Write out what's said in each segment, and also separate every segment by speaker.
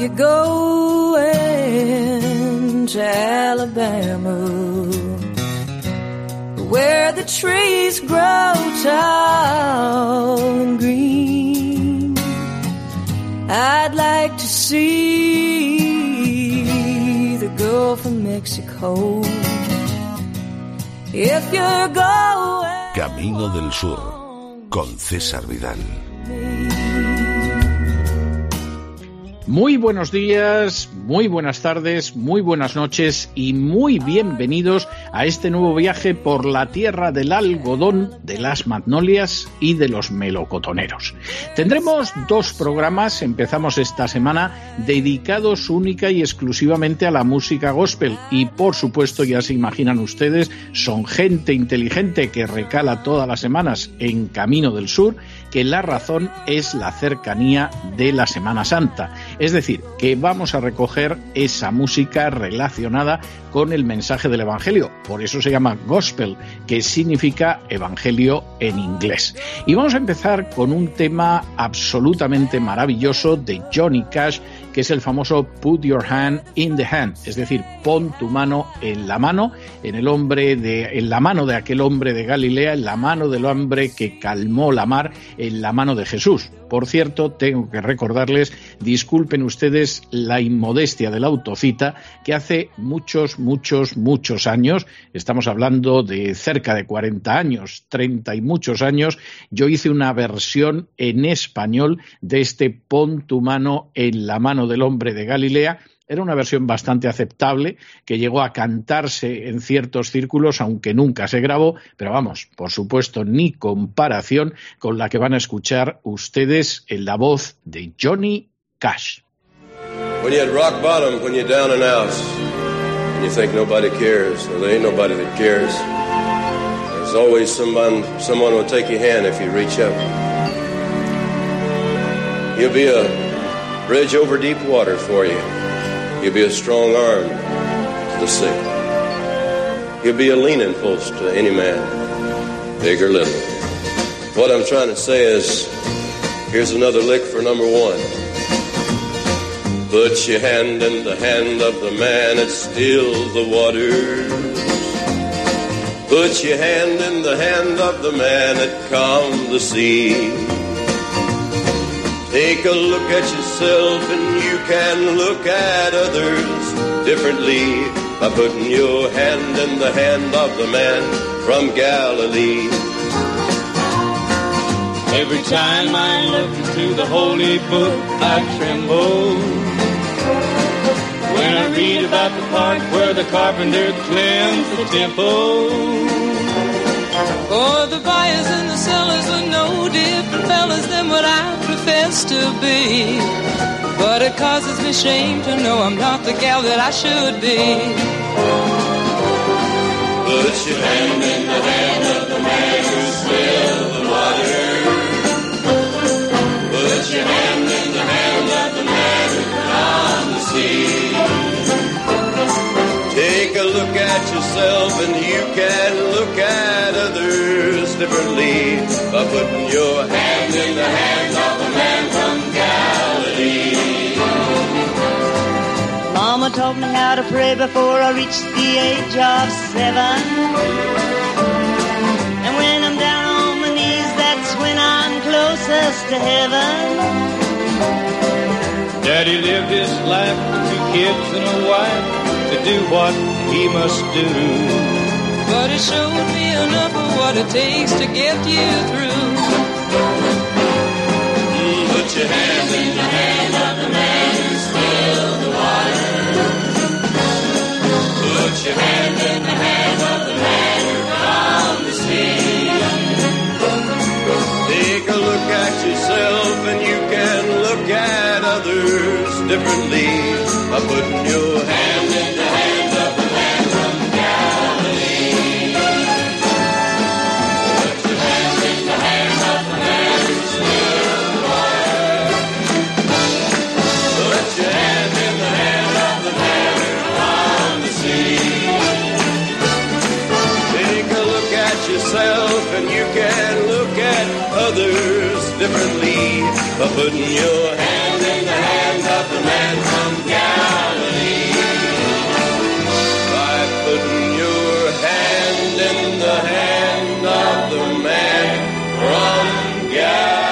Speaker 1: you going to Alabama? Where the trees grow tall and green. I'd like to see the Gulf of Mexico. If you're going
Speaker 2: Camino del Sur con César Vidal.
Speaker 3: Muy buenos días, muy buenas tardes, muy buenas noches y muy bienvenidos a este nuevo viaje por la tierra del algodón, de las magnolias y de los melocotoneros. Tendremos dos programas, empezamos esta semana, dedicados única y exclusivamente a la música gospel y por supuesto ya se imaginan ustedes, son gente inteligente que recala todas las semanas en Camino del Sur, que la razón es la cercanía de la Semana Santa. Es decir, que vamos a recoger esa música relacionada con el mensaje del Evangelio. Por eso se llama gospel, que significa evangelio en inglés. Y vamos a empezar con un tema absolutamente maravilloso de Johnny Cash, que es el famoso Put Your Hand in the Hand, es decir, pon tu mano en la mano, en el hombre de, en la mano de aquel hombre de Galilea, en la mano del hombre que calmó la mar, en la mano de Jesús. Por cierto, tengo que recordarles, disculpen ustedes la inmodestia de la autocita, que hace muchos, muchos, muchos años, estamos hablando de cerca de 40 años, 30 y muchos años, yo hice una versión en español de este pon tu mano en la mano del hombre de Galilea, era una versión bastante aceptable que llegó a cantarse en ciertos círculos, aunque nunca se grabó, pero vamos, por supuesto, ni comparación con la que van a escuchar ustedes en la voz de Johnny Cash.
Speaker 4: When you're at rock bottom, when you're down and out, and you think nobody cares, or there ain't nobody that cares, there's always someone, someone will take your hand if you reach up. He'll be a bridge over deep water for you. He'll be a strong arm to the sick. He'll be a leaning post to any man, big or little. What I'm trying to say is, here's another lick for number one. Put your hand in the hand of the man that stills the waters. Put your hand in the hand of the man that calmed the sea. Take a look at yourself and you can look at others differently by putting your hand in the hand of the man from Galilee.
Speaker 5: Every time I look into the holy book, I tremble. When I read about the part where the carpenter cleansed the temple.
Speaker 1: Oh, the buyers and the sellers are no different fellas than what I profess to be. But it causes me shame to know I'm not the gal that I should be.
Speaker 4: Put your hand in the hand of the man who spilled the water. Put your hand in the hand of the man who calmed the sea. Take a look at yourself and you can look at differently by putting your hand in the hand of the man from Galilee.
Speaker 6: Mama taught me how to pray before I reached the age of seven. And when I'm down on my knees, that's when I'm closest to heaven.
Speaker 5: Daddy lived his life with two kids and a wife to do what he must do.
Speaker 1: But it showed me enough of what it takes to get you through.
Speaker 4: Put your hand in the hand of the man who spilled the water. Put your hand in the hand of the man who calmed the sea. Take a look at yourself and you can look at others differently by putting your hand in differently by putting your hand in the hands of the man from Galilee. By putting your hand in the hand of the man from Galilee.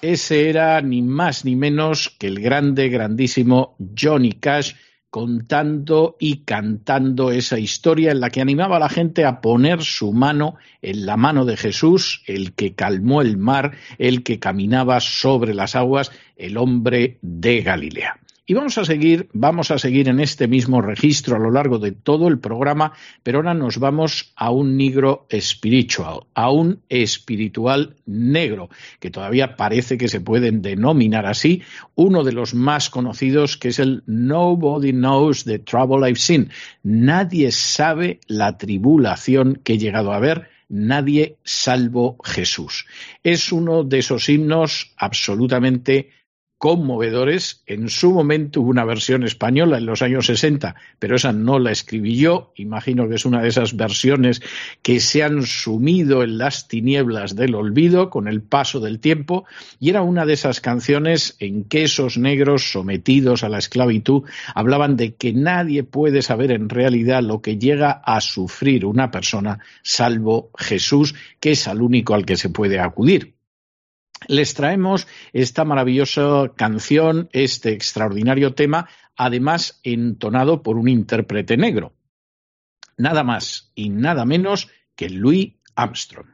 Speaker 3: Ese era ni más ni menos que el grande, grandísimo Johnny Cash contando y cantando esa historia en la que animaba a la gente a poner su mano en la mano de Jesús, el que calmó el mar, el que caminaba sobre las aguas, el hombre de Galilea. Y vamos a seguir, vamos a seguir en este mismo registro a lo largo de todo el programa, pero ahora nos vamos a un negro espiritual, a un espiritual negro, que todavía parece que se pueden denominar así, uno de los más conocidos que es el Nobody Knows the Trouble I've Seen. Nadie sabe la tribulación que he llegado a ver nadie salvo Jesús. Es uno de esos himnos absolutamente conmovedores. En su momento hubo una versión española en los años 60, pero esa no la escribí yo. Imagino que es una de esas versiones que se han sumido en las tinieblas del olvido con el paso del tiempo. Y era una de esas canciones en que esos negros sometidos a la esclavitud hablaban de que nadie puede saber en realidad lo que llega a sufrir una persona salvo Jesús, que es al único al que se puede acudir les traemos esta maravillosa canción, este extraordinario tema, además entonado por un intérprete negro. Nada más y nada menos que Louis Armstrong.